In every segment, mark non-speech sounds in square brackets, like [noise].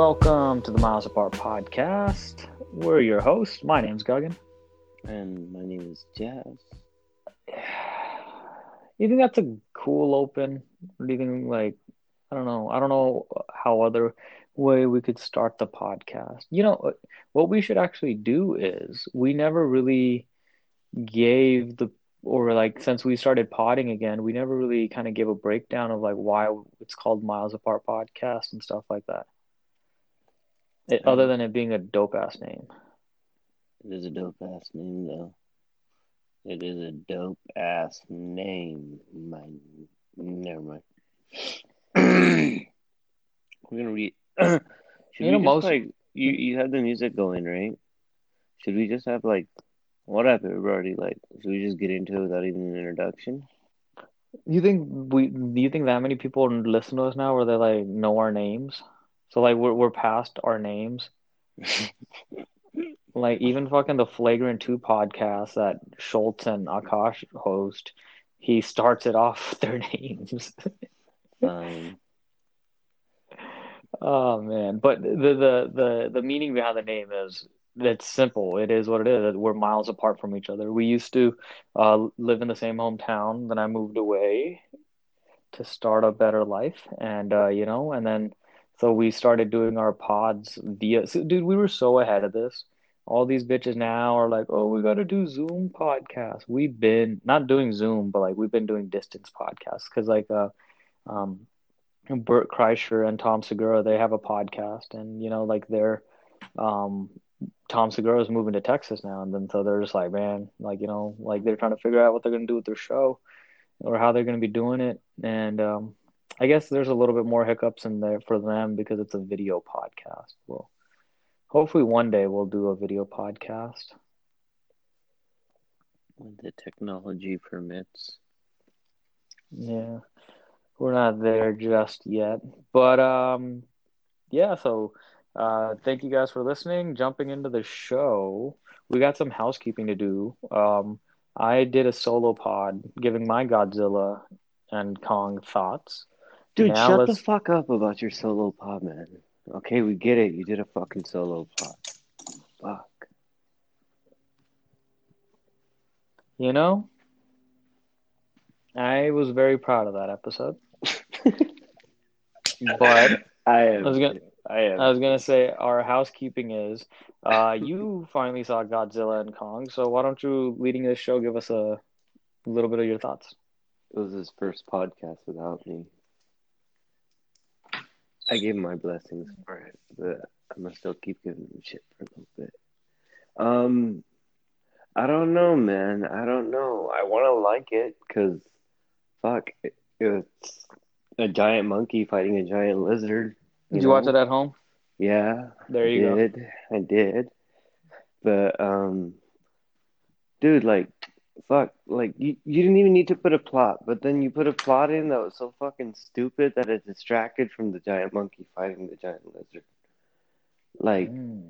Welcome to the Miles Apart podcast. We're your hosts. My name's Guggen. And my name is Jazz. You think that's a cool open? Or do you think like I don't know. I don't know how other way we could start the podcast. You know what we should actually do is we never really gave the or like since we started potting again, we never really kind of gave a breakdown of like why it's called Miles Apart podcast and stuff like that. It, other uh-huh. than it being a dope ass name. It is a dope ass name, though. It is a dope ass name. My, never mind. [clears throat] We're gonna read. [clears throat] Should You we know, most- like you? You have the music going, right? Should we just have like what happened? We're already like. Should we just get into it without even an introduction? You think we? Do you think that many people listen to us now, where they like know our names? So like we're we're past our names. [laughs] Like even fucking the Flagrant Two podcast that Schulz and Akaash host, he starts it off with their [laughs] names. Oh man, but the the the the meaning behind the name is it's simple. It is what it is. We're miles apart from each other. We used to uh, live in the same hometown. Then I moved away to start a better life, and uh, you know, and then so we started doing our pods via. So, dude, we were so ahead of this. All these bitches now are like, oh, we got to do Zoom podcasts. We've been not doing Zoom, but like we've been doing distance podcasts because like uh, um. Bert Kreischer and Tom Segura, they have a podcast, and you know, like they're, um, Tom Segura is moving to Texas now, and then so they're just like, man, like you know, like they're trying to figure out what they're gonna do with their show, or how they're gonna be doing it, and um, I guess there's a little bit more hiccups in there for them because it's a video podcast. Well, hopefully one day we'll do a video podcast. When the technology permits. Yeah, we're not there just yet, but um, yeah. So, uh, thank you guys for listening. Jumping into the show, we got some housekeeping to do. Um, I did a solo pod, giving my Godzilla and Kong thoughts. Dude, Now shut the let's- fuck up about your solo pod, man. Okay, we get it. You did a fucking solo pod. Fuck. You know, I was very proud of that episode, [laughs] but I am. I was gonna- I am. I was gonna say our housekeeping is, uh, you [laughs] finally saw Godzilla and Kong, so why don't you, leading this show, give us a little bit of your thoughts? It was his first podcast without me. I gave my blessings for it, but I'm gonna still keep giving him shit for a little bit. Um, I don't know, man. I don't know. I want to like it because, fuck, it, it's a giant monkey fighting a giant lizard. Did you watch it at home? Yeah, There you I go. did. I did. But um dude, like fuck, like you, you didn't even need to put a plot, but then you put a plot in that was so fucking stupid that it distracted from the giant monkey fighting the giant lizard. Like Mm.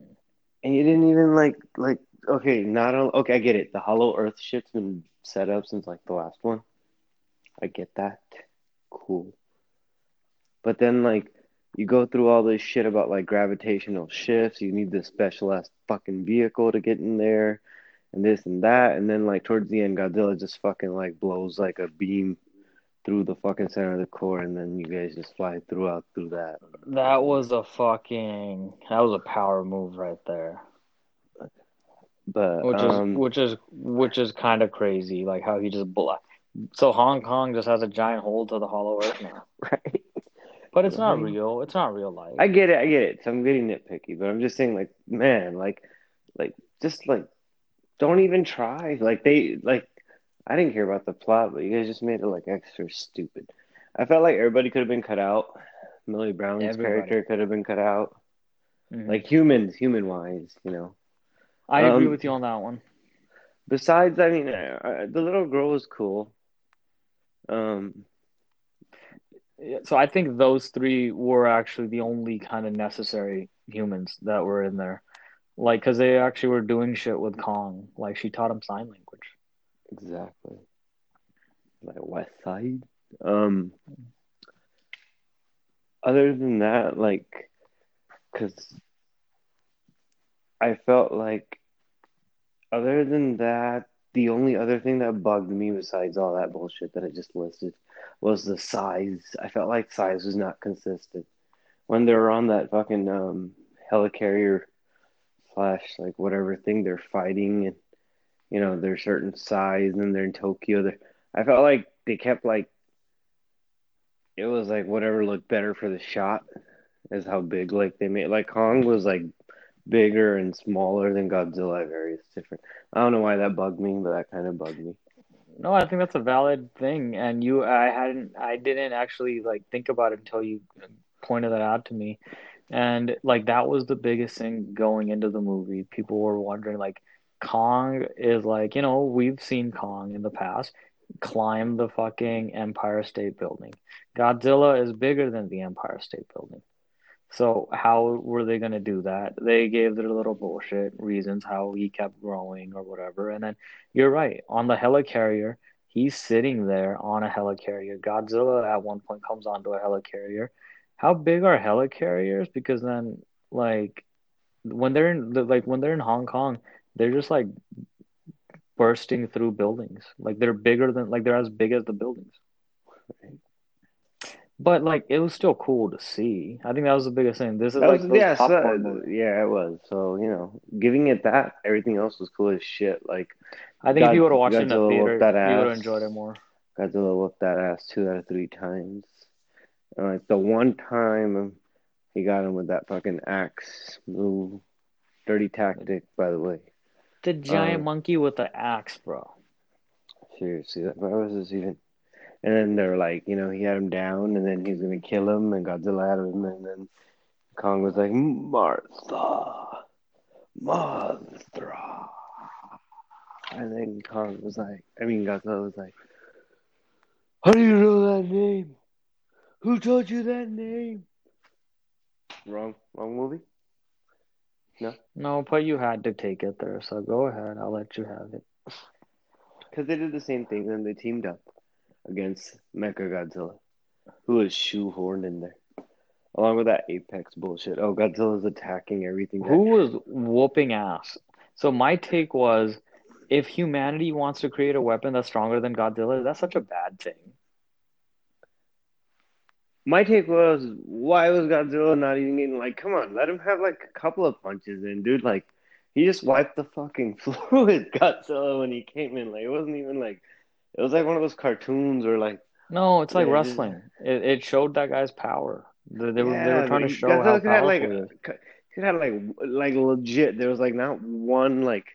and you didn't even like like okay, not only okay, I get it. The hollow earth shit's been set up since like the last one. I get that. Cool. But then like you go through all this shit about like gravitational shifts, you need this specialized fucking vehicle to get in there and this and that and then like towards the end Godzilla just fucking like blows like a beam through the fucking center of the core and then you guys just fly throughout through that. That was a fucking that was a power move right there. But Which um is which is which is kind of crazy, like how he just bla So Hong Kong just has a giant hole to the Hollow Earth now, [laughs] right. but it's not real. It's not real life. I get it, I get it. So I'm getting nitpicky, but I'm just saying, like, man, like, like, just like, don't even try. Like, they, like, I didn't care about the plot, but you guys just made it like extra stupid. I felt like everybody could have been cut out. Millie Brown's Everybody. character could have been cut out. Mhm. Like humans, human wise, you know. I agree um, with you on that one. Besides, I mean, uh, uh, the little girl was cool. Um, So I think those three were actually the only kind of necessary humans that were in there, like because they actually were doing shit with Kong. Like she taught him sign language. exactly. Like West Side. Um, other than that, like because I felt like, other than that, the only other thing that bugged me besides all that bullshit that I just listed was the size. I felt like size was not consistent when they were on that fucking um, helicarrier slash like whatever thing they're fighting and you know they're certain size and they're in Tokyo. They're, I felt like they kept like it was like whatever looked better for the shot is how big like they made like Kong was like bigger and smaller than Godzilla various different. I don't know why that bugged me, but that kind of bugged me. No, I think that's a valid thing, and you, I hadn't, I didn't actually like think about it until you pointed that out to me, and like that was the biggest thing going into the movie. People were wondering like, Kong is like, you know, we've seen Kong in the past climb the fucking Empire State Building. Godzilla is bigger than the Empire State Building. So how were they going to do that? They gave their little bullshit reasons how he kept growing or whatever. And then you're right on the helicarrier. He's sitting there on a helicarrier. Godzilla at one point comes onto a helicarrier. How big are helicarriers? Because then, like, when they're in like when they're in Hong Kong, they're just like bursting through buildings. Like they're bigger than like they're as big as the buildings. But like it was still cool to see. I think that was the biggest thing. This is That like was yeah, so, yeah, it was. So you know, giving it that, everything else was cool as shit. Like I think if you would have watched it in the theater, you would have enjoyed it more. Godzilla whooped that ass two out of three times. And like the one time he got him with that fucking axe move, dirty tactic, by the way. The giant Um, monkey with the axe, bro. Seriously, that why was this even? And then they're like, you know, he had him down, and then he's gonna kill him, and Godzilla had him, and then Kong was like, Martha, Martha, and then Kong was like, I mean, Godzilla was like, How do you know that name? Who told you that name? Wrong, wrong movie. No, no, but you had to take it there, so go ahead. I'll let you have it. Because they did the same thing, and they teamed up against Mecha Godzilla, who was shoehorned in there. Along with that Apex bullshit. Oh, Godzilla's attacking everything. Who was whooping ass? So my take was, if humanity wants to create a weapon that's stronger than Godzilla, that's such a bad thing. My take was, why was Godzilla not even getting, like, come on, let him have, like, a couple of punches in, dude. Like, he just wiped the fucking [laughs] floor with Godzilla when he came in. Like, it wasn't even like, it was like one of those cartoons or, like, No, it's like Yeah, it wrestling. It it showed that guy's power. They, they were they were trying to show Godzilla how powerful like, he is. He had like like legit. There was like not one like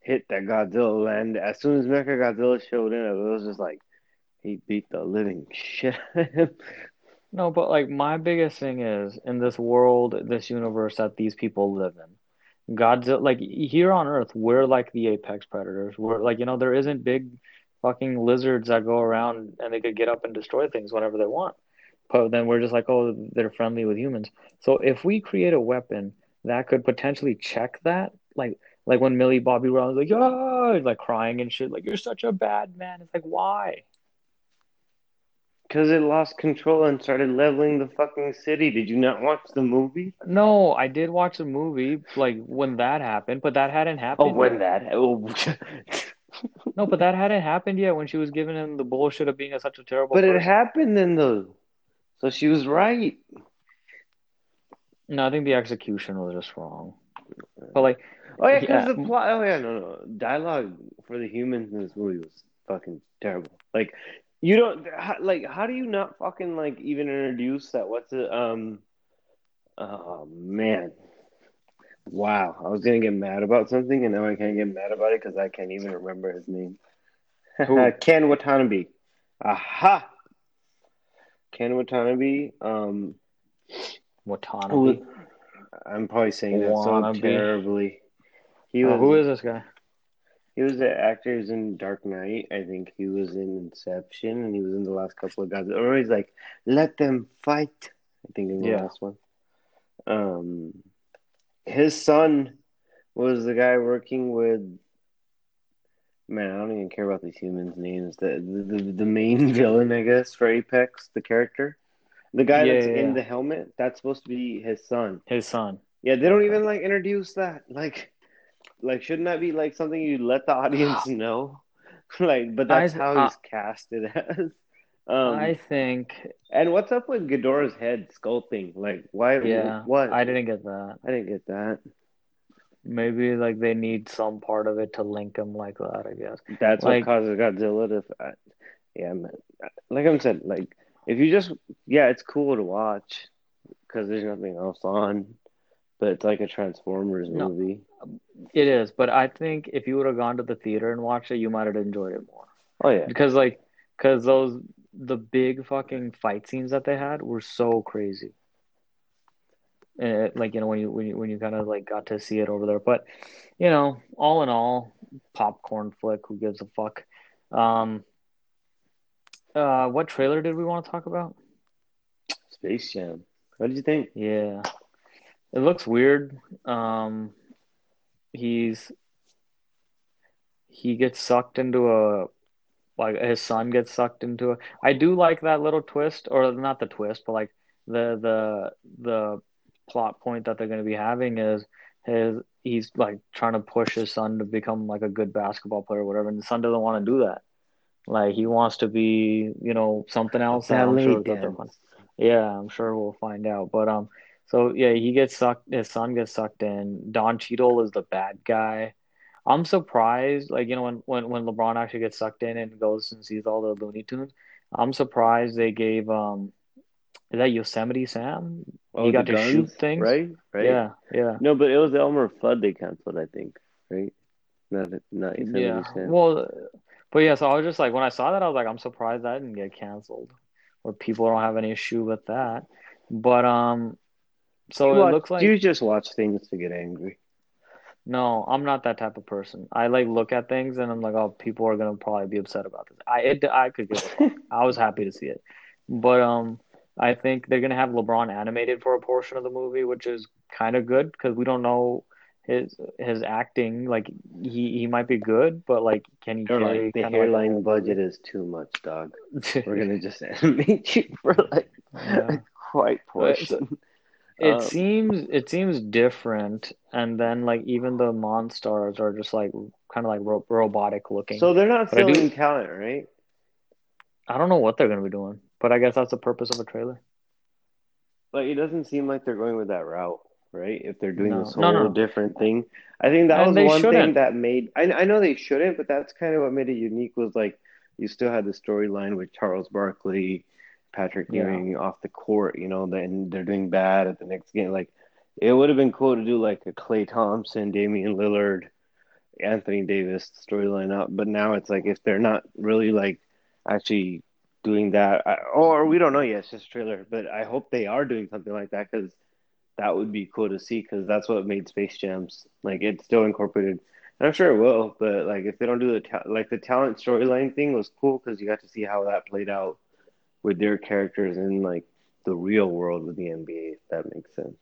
hit that Godzilla landed. As soon as Mecha Godzilla showed in, it was just like he beat the living [laughs] shit. No, but like my biggest thing is in this world, this universe that these people live in, Godzilla, like here on Earth, we're like the apex predators. We're like, you know, there isn't big fucking lizards that go around and they could get up and destroy things whenever they want. But then we're just like, oh, they're friendly with humans. So if we create a weapon that could potentially check that, like like when Millie Bobby Brown's like, oh, like crying and shit, like you're such a bad man. It's like, why? Because it lost control and started leveling the fucking city. Did you not watch the movie? No, I did watch a movie like when that happened, but that hadn't happened. Oh when that? Oh. [laughs] No, but that hadn't happened yet when she was giving him the bullshit of being a, such a terrible but it happened then though. So she was right. No, I think the execution was just wrong. But like, Oh yeah, because Yeah. the plot. Oh yeah, no, no. Dialogue for the humans in this movie was fucking terrible. Like, you don't how, like. How do you not fucking like even introduce that? What's it? Um. Oh man. Wow, I was gonna get mad about something, and now I can't get mad about it because I can't even remember his name. [laughs] Ken Watanabe. Aha. Ken Watanabe. Um. Watanabe. I'm probably saying that so terribly. He Oh, was who is this guy? He was the actor who's in Dark Knight. I think he was in Inception, and he was in the last couple of guys. Or he's like, "Let them fight." I think in the Yeah. last one. Um, his son was the guy working with. Man, I don't even care about these humans' names. The the, the, main [laughs] villain, I guess, for Apex, the character. The guy Yeah, that's yeah, in the helmet, that's supposed to be his son. His son. Yeah, they don't even like introduce that. Like, like shouldn't that be like something you let the audience [sighs] know? [laughs] like, but that's I- how I- he's casted [laughs] as. Um, I think, and what's up with Ghidorah's head sculpting? Like, why? yeah, What? I didn't get that. I didn't get that. Maybe like they need some part of it to link him like that, I guess. That's Like- what causes Godzilla to. Yeah, man. Like I'm said, like if you just yeah, it's cool to watch because there's nothing else on, but it's like a Transformers No. movie. It is, but I think if you would have gone to the theater and watched it, you might have enjoyed it more. Oh yeah, Because like, because those the big fucking fight scenes that they had were so crazy. Uh, like you know when you when you when you kind of like got to see it over there, but you know, all in all, popcorn flick. Who gives a fuck? Um, uh, what trailer did we want to talk about? Space Jam. What did you think? Yeah, it looks weird. Um, he's he gets sucked into a like his son gets sucked into a. I do like that little twist, or not the twist, but like the the the plot point that they're going to be having is his he's like trying to push his son to become like a good basketball player or whatever, and the son doesn't want to do that. Like he wants to be, you know, something else. I'm sure that they're dance. fun. Yeah, I'm sure we'll find out. But um, so yeah, he gets sucked. His son gets sucked in. Don Cheadle is the bad guy. I'm surprised, like you know, when when when LeBron actually gets sucked in and goes and sees all the Looney Tunes. I'm surprised they gave um, is that Yosemite Sam? Oh, he got to shoot things. right? Right. Yeah, yeah, No, but it was Elmer Fudd they canceled, I think. Right? Not not Yosemite yeah. Sam. Well, but yeah, so I was just like, when I saw that, I was like, I'm surprised that didn't get canceled, or people don't have any issue with that. But um, so you, it watch- looks like you just watch things to get angry. No, I'm not that type of person. I like look at things and I'm like, oh, people are gonna probably be upset about this. I it, I could give fuck. [laughs] I was happy to see it, but um, I think they're gonna have LeBron animated for a portion of the movie, which is kind of good because we don't know his his acting. Like he he might be good, but like, can he carry like, the of like hairline budget is too much, dog. [laughs] We're gonna just [laughs] animate you for like Yeah. a quiet But- portion. It Um, seems it seems different, and then like even the monsters are just like kind of like ro robotic looking. So they're not But I do- talent, right? I don't know what they're gonna be doing, but I guess that's the purpose of a trailer. Like it doesn't seem like they're going with that route, right? If they're doing No. this whole no. different thing, I think that And was one thing shouldn't. that made. I I know they shouldn't, but that's kind of what made it unique. Was like you still had the storyline with Charles Barkley, Patrick Yeah. Ewing off the court. You know, then they're doing bad at the next game. Like it would have been cool to do like a Klay Thompson, Damian Lillard, Anthony Davis storyline up. But now it's like if they're not really like actually doing that, I, or we don't know yet. It's just a trailer, but I hope they are doing something like that because that would be cool to see because that's what made Space Jams like it's still incorporated. And I'm sure it will, but like if they don't do the ta- like the talent storyline thing was cool because you got to see how that played out with their characters in like the real world with the NBA. If that makes sense.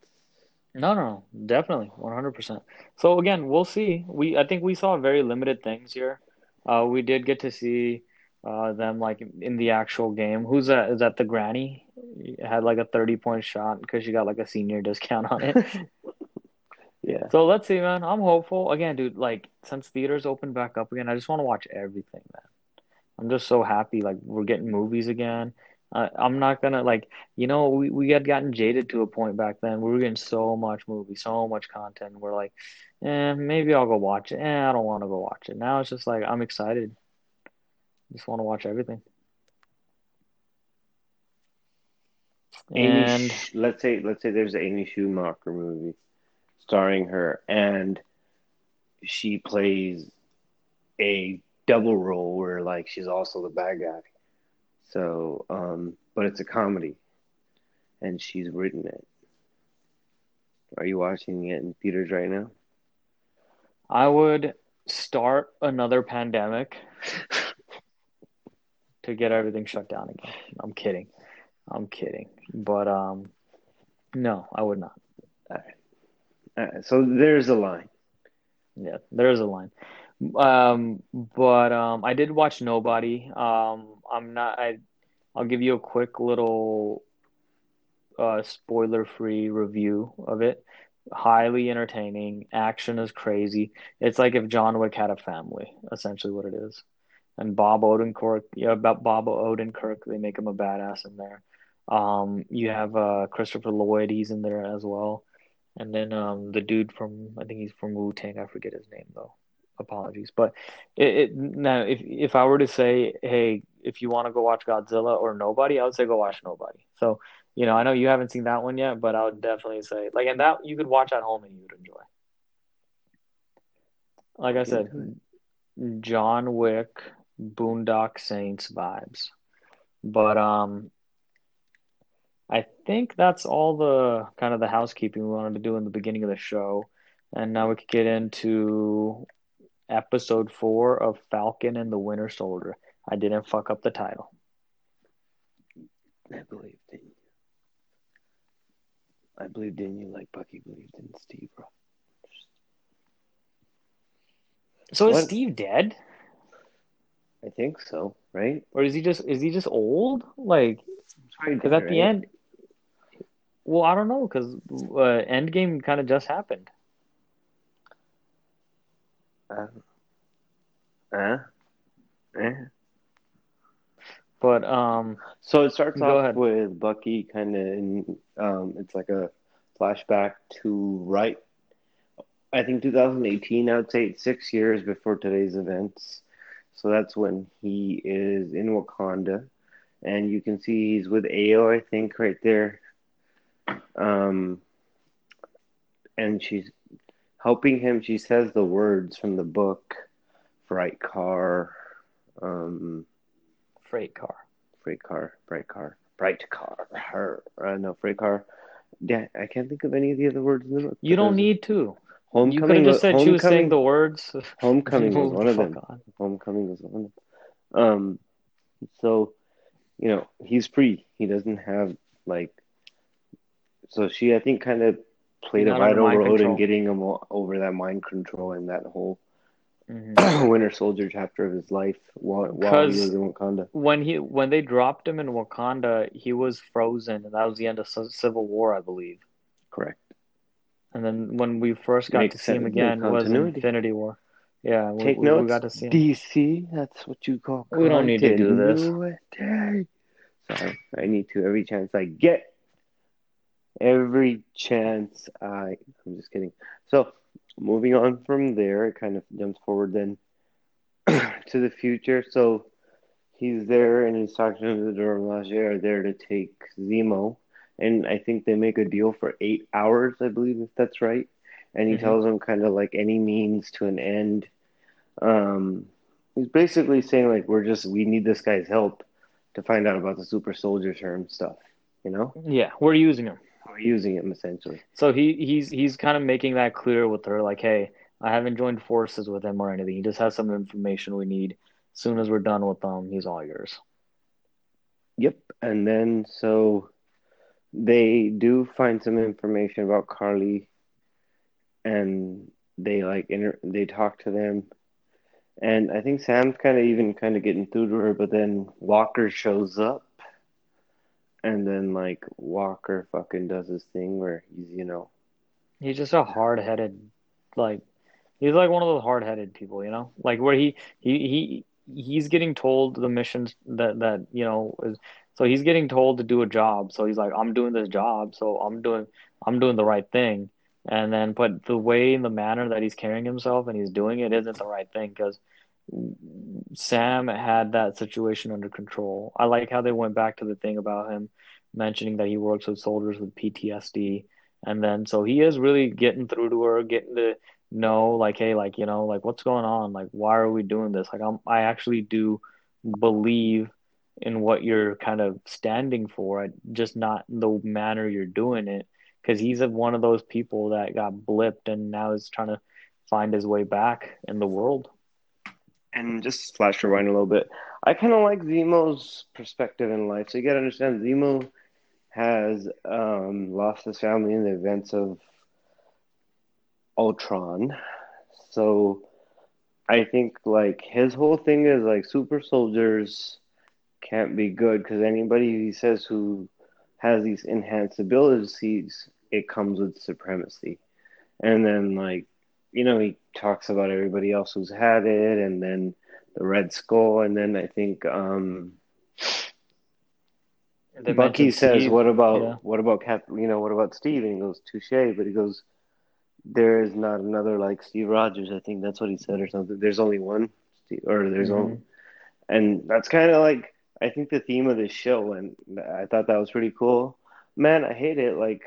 No, no, no, definitely, 100%. So again, we'll see. We I think we saw very limited things here. Uh, we did get to see uh, them like in the actual game. Who's that? Is that the granny? Had like a 30 point shot because she got like a senior discount on it. [laughs] Yeah. So let's see, man. I'm hopeful. Again, dude, like since theaters open back up again, I just want to watch everything, man. I'm just so happy like we're getting movies again. Uh, I'm not gonna like, you know, we, we had gotten jaded to a point back then. We were getting so much movie, so much content. We're like, eh, maybe I'll go watch it. Eh, I don't want to go watch it. Now it's just like I'm excited. Just want to watch everything. Amy, And Sch- let's say let's say there's an Amy Schumacher movie starring her, and she plays a double role where like she's also the bad guy. So, um, but it's a comedy, and she's written it. Are you watching it in theaters right now? I would start another pandemic [laughs] to get everything shut down again. I'm kidding. I'm kidding. But um no, I would not. Uh, so there's a line. Yeah, there is a line. Um but um I did watch Nobody. Um I'm not I I'll give you a quick little uh, spoiler-free review of it. Highly entertaining. Action is crazy. It's like if John Wick had a family, essentially what it is. And Bob Odenkirk, yeah, about Bob Odenkirk, they make him a badass in there. Um, you have uh, Christopher Lloyd, he's in there as well. And then um, the dude from I think he's from Wu Tang. I forget his name though. Apologies, but it, it now if if I were to say, hey, if you want to go watch Godzilla or Nobody, I would say go watch Nobody. So you know, I know you haven't seen that one yet, but I would definitely say like, and that you could watch at home and you would enjoy. Like I said, John Wick, Boondock Saints vibes, but um, I think that's all the kind of the housekeeping we wanted to do in the beginning of the show. And now we could get into episode four of Falcon and the Winter Soldier. I didn't fuck up the title. I believed in you. I believed in you like Bucky believed in Steve. Bro. So is Steve dead? I think so, right? Or is he just is he just old? Like, because at the end, well, I don't know, because uh, Endgame kind of just happened. Uh, uh, eh. But um, So it starts off ahead. with Bucky kind of in, um, it's like a flashback to right, I think 2018, I would say it's six years before today's events. So that's when he is in Wakanda. And you can see he's with Ayo, I think, right there. Um, and she's helping him. She says the words from the book, bright car, um, freight car. freight car, bright car, bright car, her, uh, no, freight car. Yeah, I can't think of any of the other words in the book. You don't need to. You Homecoming. could have just said she was saying the words. [laughs] Homecoming was one of them. on. Homecoming was one of them. Um, so, you know, he's free. He doesn't have like. So she, I think, kind of played a Not under vital role control. in getting him over that mind control and that whole [clears throat] Mhm. Winter Soldier chapter of his life while, while he was in Wakanda. When he when they dropped him in Wakanda, he was frozen, and that was the end of Civil War, I believe. Correct. And then when we first got Makes to see him again was Infinity War. Yeah, we, Take we, notes. we got to see him. DC, that's what you call. We don't need to do this. Sorry, I need to every chance I get. Every chance I. I'm just kidding. So, moving on from there, it kind of jumps forward then [clears throat] to the future. So, he's there and he's talking to the Dora Milaje are there to take Zemo. And I think they make a deal for eight hours, I believe, if that's right. And he Mhm. tells them kind of like any means to an end. Um, he's basically saying like we're just we need this guy's help to find out about the super soldier serum stuff. You know, Yeah, we're using him. Using him essentially. So he he's he's kind of making that clear with her, like, hey, I haven't joined forces with him or anything. He just has some information we need. As soon as we're done with him, he's all yours. Yep. And then so they do find some information about Karli, and they like inter- they talk to them, and I think Sam's kind of even kind of getting through to her, but then Walker shows up, and then like Walker fucking does his thing where he's you know He's just a hard-headed, like, he's like one of those hard-headed people, you know, like where he he he he's getting told the missions that that you know is so he's getting told to do a job. So he's like, I'm doing this job, so I'm doing I'm doing the right thing. And then, but the way and the manner that he's carrying himself and he's doing it isn't the right thing because Sam had that situation under control. I like how they went back to the thing about him mentioning that he works with soldiers with PTSD. And then, so he is really getting through to her, getting to know, like, hey, like, you know, like, what's going on? Like, why are we doing this? Like, I'm, I actually do believe in what you're kind of standing for, just not the manner you're doing it. Because he's one of those people that got blipped and now is trying to find his way back in the world. And just flash rewind a little bit. I kind of like Zemo's perspective in life. So you got to understand, Zemo has um, lost his family in the events of Ultron. So I think like his whole thing is like super soldiers can't be good because anybody he says who has these enhanced abilities, it comes with supremacy. And then like, you know, he talks about everybody else who's had it, and then the Red Skull, and then I think um, They Bucky says, Steve. "What about Yeah. what about Cap? You know, what about Steve?" And he goes, "Touche," but he goes, "There is not another like Steve Rogers." I think that's what he said or something. There's only one, Steve, or there's Mhm. only, and that's kind of like I think the theme of this show, and I thought that was pretty cool. Man, I hate it. Like,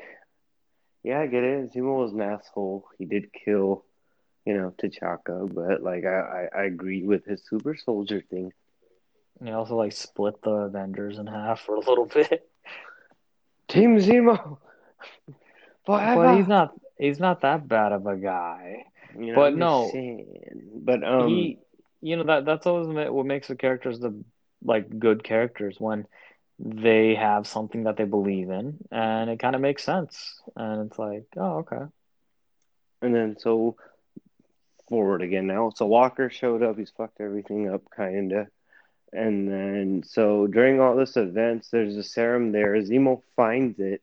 yeah, I get it. Zemo was an asshole. He did kill, you know, T'Chaka, but like I, I, I agree with his super soldier thing. And he also like split the Avengers in half for a little [laughs] bit. Team Zemo, forever. But he's not he's not that bad of a guy. You know, but no. saying. But um, he you know that that's always what makes the characters the like good characters when they have something that they believe in and it kind of makes sense and it's like oh okay and then so forward again now. So Walker showed up. He's fucked everything up, kinda. And then so during all this events, there's a serum there. Zemo finds it.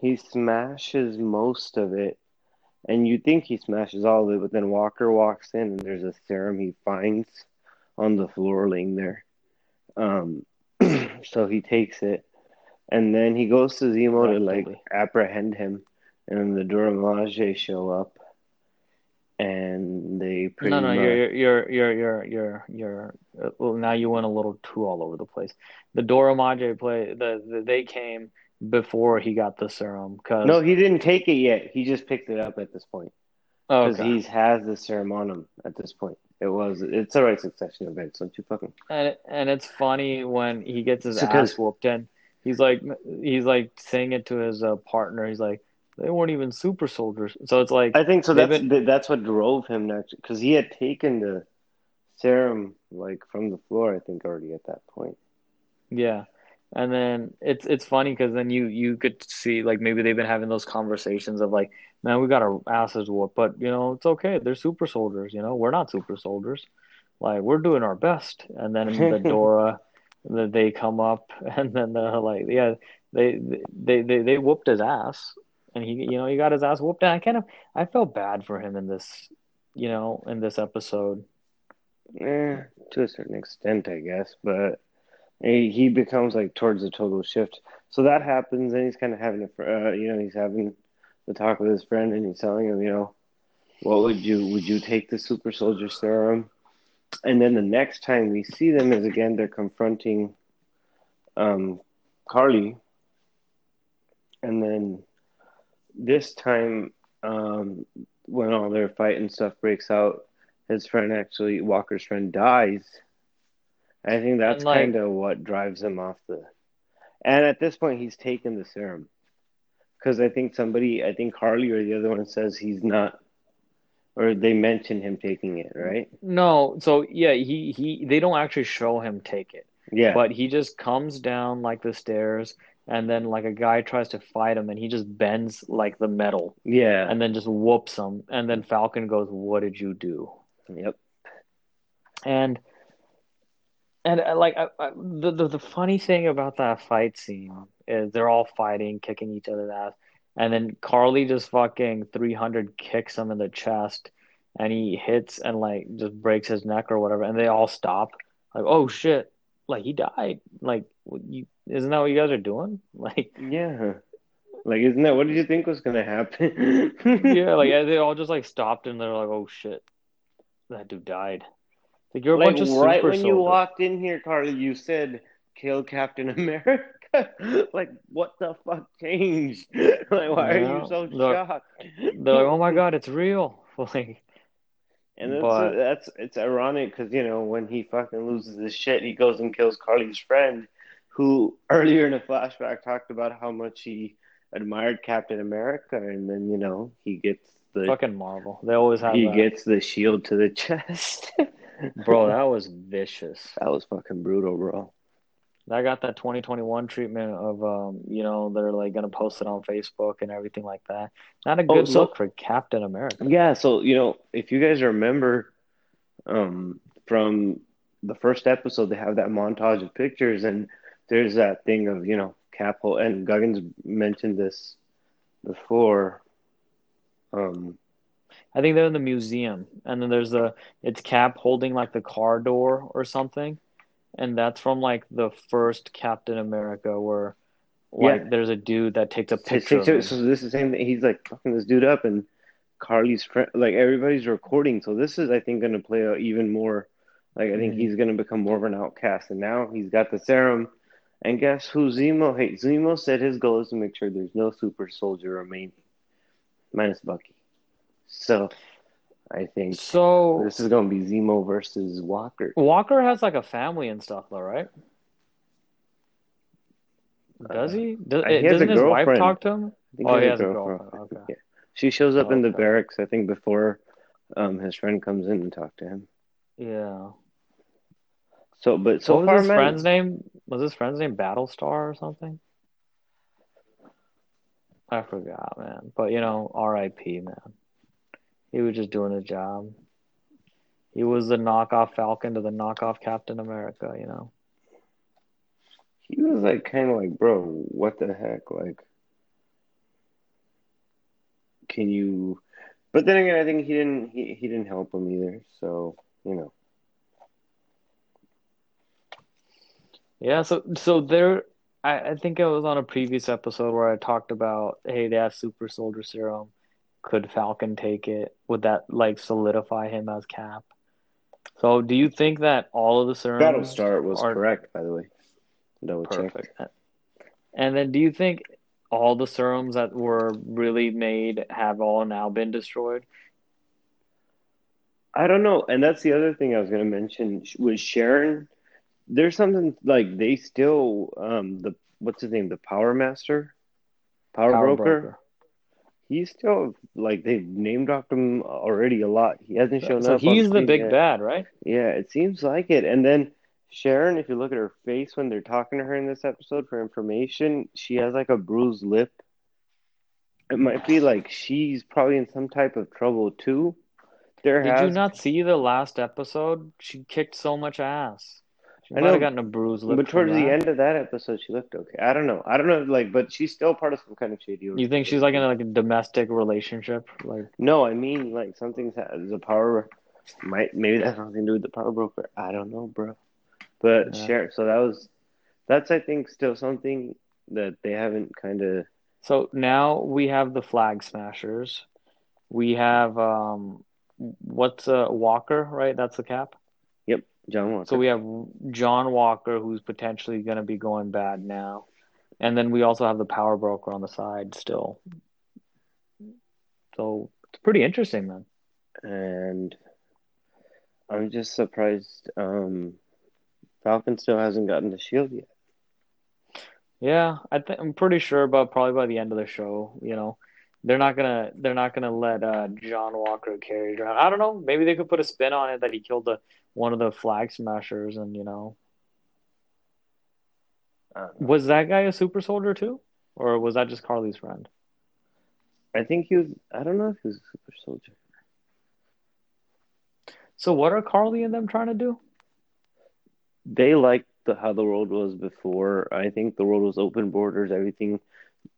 He smashes most of it, and you think he smashes all of it, but then Walker walks in, and there's a serum he finds on the floor laying there. Um, [clears throat] so he takes it, and then he goes to Zemo to like apprehend him, and the Dora Milaje show up, and they pretty no no much you're you're you're you're you're you're uh, well now you went a little too all over the place the Dora Milaje play the, the they came before he got the serum because no, he didn't take it yet. He just picked it up at this point oh, because okay. he has the serum on him at this point. It was it's a right succession event. Don't you fucking And and it's funny when he gets his It's ass whooped and he's like he's like saying it to his uh, partner. He's like they weren't even super soldiers. So it's like I think so. That's been- that's what drove him next because he had taken the serum like from the floor. I think already at that point. yeah. And then it's it's funny because then you you could see like maybe they've been having those conversations of like man we got our asses whooped but you know it's okay they're super soldiers you know we're not super soldiers like we're doing our best and then [laughs] the Dora the, they come up [laughs] and then they're like yeah they they they they whooped his ass and he you know he got his ass whooped and I kind of I felt bad for him in this you know in this episode Eh, to a certain extent, I guess, but he, becomes like towards a total shift. So that happens, and he's kind of having a, uh, you know, he's having the talk with his friend, and he's telling him, you know, what would you would you take the super soldier serum? And then the next time we see them is again they're confronting um, Karli, and then this time um, when all their fight and stuff breaks out, his friend actually Walker's friend dies. I think that's like- kind of what drives him off the. And at this point, he's taken the serum because I think somebody, I think Karli or the other one says he's not, or they mention him taking it, right? no so yeah he he they don't actually show him take it Yeah, But he just comes down like the stairs, and then like a guy tries to fight him, and he just bends like the metal, yeah, and then just whoops him. And then Falcon goes, "What did you do?" yep, And and uh, like I, I, the, the the funny thing about that fight scene is they're all fighting, kicking each other's ass, and then Karli just fucking three hundred kicks him in the chest, and he hits and like just breaks his neck or whatever, and they all stop, like, "Oh shit!" Like he died. Like you isn't that what you guys are doing? [laughs] Like yeah. Like, isn't that what did you think was gonna happen? [laughs] yeah, like they all just like stopped and they're like, "Oh shit, that dude died." Like you're a like bunch of right when you walked in here, Karli, you said kill Captain America. [laughs] like, what the fuck changed? like, why are you so look, shocked? They're like, "Oh my god, it's real!" Like And that's But- that's it's ironic because you know when he fucking loses his shit, he goes and kills Karli's friend, who earlier in a flashback talked about how much he admired Captain America, and then you know he gets the fucking Marvel. They always have he that. gets the shield to the [laughs] chest. Bro, that was vicious. that was fucking brutal, bro. I got that 2021 treatment of um, you know, they're like gonna post it on Facebook and everything like that. Not a Oh, good so- look for Captain America. Yeah, so you know, if you guys remember um from the first episode, they have that montage of pictures and there's that thing of, you know, Cap hold, and Guggins mentioned this before. Um, I think they're in the museum, and then there's a it's Cap holding like the car door or something, and that's from like the first Captain America where like Yeah. there's a dude that takes a picture so, this is the same thing. He's like fucking this dude up, and Karli's friend, like everybody's recording. So this is, I think, going to play out even more. Like I think Mhm. he's going to become more of an outcast, and now he's got the serum. And guess who Zemo hates? Zemo said his goal is to make sure there's no super soldier remaining, minus Bucky. So I think So this is going to be Zemo versus Walker. Walker has like a family and stuff though, right? Does he? Does, Uh, he doesn't his wife talk to him? Oh, he has a girlfriend. girlfriend. Okay. Yeah. She shows up in the Okay. barracks, I think, before um, his friend comes in and talk to him. Yeah. So, but so what was far, his man, friend's name? Was his friend's name Battlestar or something? I forgot, man. But you know, R.I.P. Man. He was just doing his job. He was the knockoff Falcon to the knockoff Captain America. You know. he was like kind of like, bro, what the heck? Like, can you? But then again, I think he didn't. He, he didn't help him either. So you know, Yeah. So so there. I, I think it was on a previous episode where I talked about, hey, they have super soldier serum. Could Falcon take it? Would that like solidify him as Cap? So do you think that all of the serums Battlestar was are correct, by the way. Double check. perfect? And then do you think all the serums that were really made have all now been destroyed? I don't know, and that's the other thing I was going to mention was Sharon. There's something like they still um the what's his name the Power Master, Power, Power broker. broker. He's still like they've name dropped him already a lot. He hasn't shown So up. on he's the big yet. bad, right? Yeah, it seems like it. And then Sharon, if you look at her face when they're talking to her in this episode for information, she has like a bruised lip. It might be like she's probably in some type of trouble too. There Did has you not see the last episode? She kicked so much ass. She I might know, have gotten a bruised lip but towards the end of that episode, she looked okay. I don't know. I don't know. Like, but she's still part of some kind of shady. You think she's like in like a domestic relationship? Like, No, I mean like something's the power. Might maybe that's something to do with the power broker. I don't know, bro. But Yeah. Sharon, so that was that's I think still something that they haven't kind of. so now we have the Flag Smashers. We have um, what's uh Walker, right? That's the cap. Yep, John Walker. So we have John Walker, who's potentially going to be going bad now, and then we also have the Power Broker on the side still. So it's pretty interesting, man. and I'm just surprised um, Falcon still hasn't gotten the shield yet. Yeah, I think I'm pretty sure, but probably by the end of the show, you know, they're not gonna they're not gonna let uh, John Walker carry it around. I don't know. Maybe they could put a spin on it that he killed the one of the flag smashers, and you know, Uh, was that guy a super soldier too, or was that just Karli's friend? I think he was. I don't know if he was a super soldier. So what are Carly and them trying to do? They liked the, how the world was before. I think the world was open borders, everything.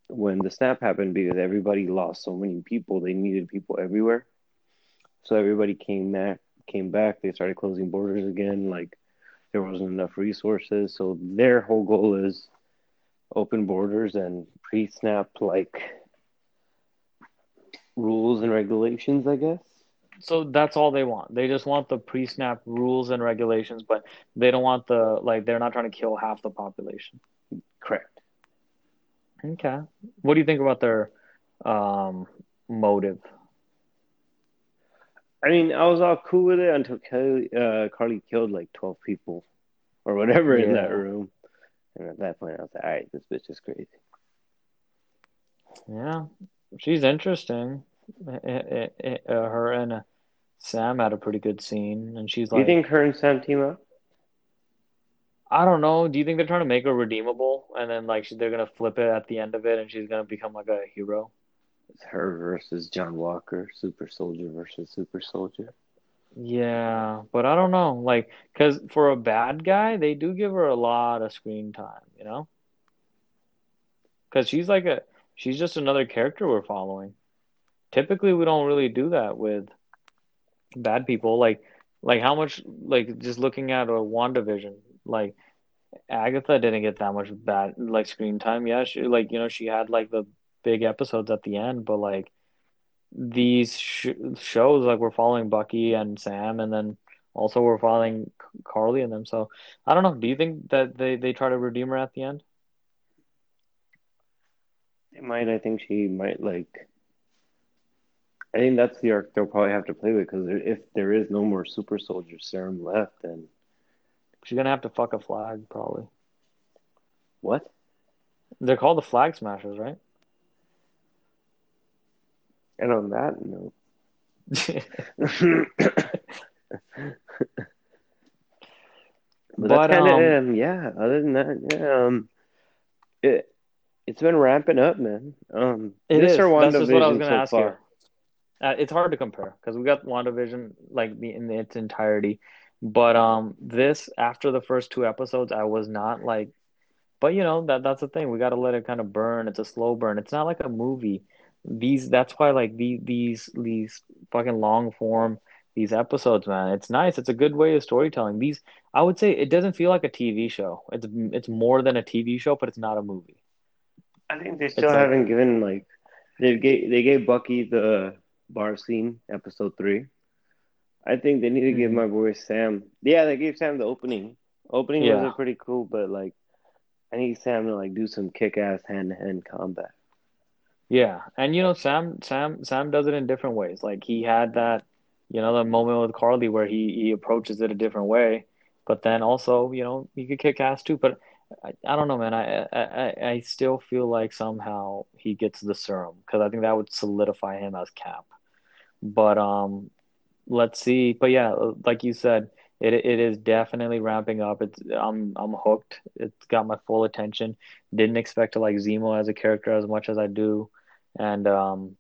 When the snap happened, because everybody lost so many people, they needed people everywhere. So everybody came back. Came back. They started closing borders again. Like there wasn't enough resources. So their whole goal is open borders and pre-snap like rules and regulations. I guess. So that's all they want. They just want the pre-snap rules and regulations, but they don't want the like they're not trying to kill half the population. Correct. Okay. What do you think about their um motive? I mean, I was all cool with it until Kelly, uh, Karli killed like 12 people or whatever in that room. And at that point, I was like, all right, this bitch is crazy. Yeah, she's interesting. Eh, eh, eh, uh, her and uh, Sam had a pretty good scene, and she's like Do you think her and Sam team up? I don't know. Do you think they're trying to make her redeemable, and then like she, they're gonna flip it at the end of it, and she's gonna become like a hero? Her versus John Walker, super soldier versus super soldier. Yeah, but I don't know. Like, because for a bad guy, they do give her a lot of screen time, you know? because she's like a she's just another character we're following. Typically, we don't really do that with bad people. Like like how much like just looking at a WandaVision, like Agatha didn't get that much bad like screen time. Yeah, she like you know she had like the big episodes at the end, but like these sh shows like we're following Bucky and Sam, and then also we're following Karli and them. So I don't know. Do you think that they they try to redeem her at the end? They might. I think she might like. I think that's the arc they'll probably have to play with because if there is no more super soldier serum left, then She's gonna have to fuck a flag probably. what? They're called the Flag Smashers, right? And on that note, [laughs] but, But, kind of um, um, yeah. Other than that, yeah, um, it it's been ramping up, man. Um, It this is. or That's just what I was gonna so ask you. Uh, it's hard to compare because we got WandaVision like the, in its entirety, but um, this after the first two episodes, I was not like, but you know that that's the thing. We got to let it kind of burn. It's a slow burn. It's not like a movie. These that's why like these these these fucking long form these episodes, man. It's nice. It's a good way of storytelling. These I would say it doesn't feel like a TV show. It's it's more than a TV show, but it's not a movie. I think they still It's haven't given like they gave they gave Bucky the bar scene episode three. I think they need to give Mhm. my boy Sam. Yeah, they gave Sam the opening. Opening yeah. was pretty cool, but like I need Sam to like do some kick ass hand to hand combat. Yeah, and you know Sam Sam Sam does it in different ways. Like he had that, you know, the moment with Karli where he he approaches it a different way, but then also, you know, he could kick ass too. But I, I don't know, man. I, I I still feel like somehow he gets the serum because I think that would solidify him as Cap. But um, let's see. But yeah, like you said, it it is definitely ramping up. It's I'm I'm hooked. It's got my full attention. Didn't expect to like Zemo as a character as much as I do. And um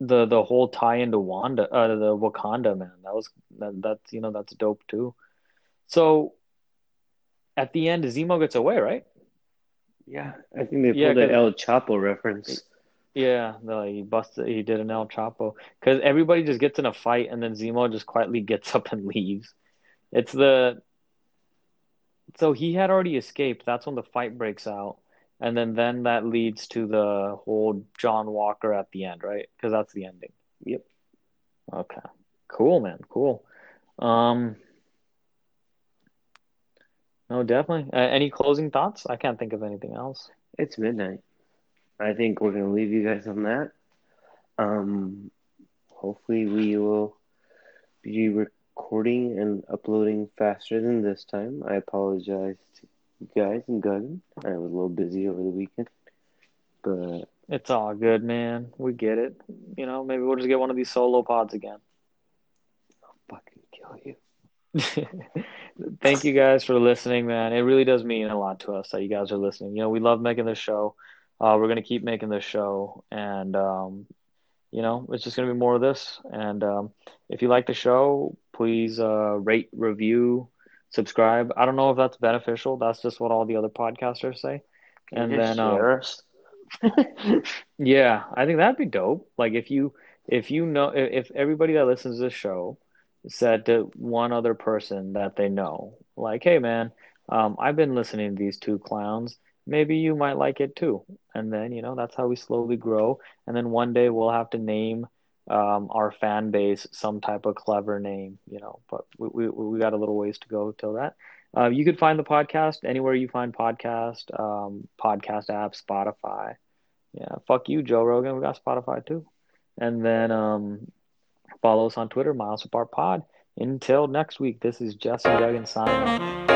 the the whole tie into Wanda uh the Wakanda man that was that that's you know that's dope too. So at the end Zemo gets away, right? Yeah, I think they Yeah, pulled an El Chapo reference. yeah, no, he busted he did an El Chapo because everybody just gets in a fight and then Zemo just quietly gets [laughs] up and leaves. It's the so he had already escaped. That's when the fight breaks out. And then then that leads to the whole John Walker at the end, right? Because that's the ending. Yep. Okay. Cool, man. Cool. Um, no, definitely. Uh, any closing thoughts? I can't think of anything else. It's midnight. I think we're gonna leave you guys on that. Um, hopefully we will be recording and uploading faster than this time. I apologize to guys and Gunn. I was a little busy over the weekend, but It's all good, man. We get it. You know, maybe we'll just get one of these solo pods again. I'll fucking kill you. [laughs] Thank you guys for listening, man. It really does mean a lot to us that you guys are listening. You know, we love making this show. Uh, we're gonna keep making this show, and um, you know, it's just gonna be more of this. And um, if you like the show, please uh, rate, review, subscribe. I don't know if that's beneficial. That's just what all the other podcasters say. Can And then, um, share? [laughs] Yeah, I think that'd be dope. Like if you if you know if if everybody that listens to this show said to one other person that they know, like, hey man, um, I've been listening to these two clowns. Maybe you might like it too. And then, you know, that's how we slowly grow. And then one day we'll have to name um, our fan base some type of clever name, you know. But we we, we got a little ways to go till that. Uh, you could find the podcast anywhere you find podcast, um, podcast app, Spotify. Yeah, fuck you, Joe Rogan. We got Spotify too. And then um, follow us on Twitter, Miles Apart Pod. Until next week, this is Jesse Duggan signing off.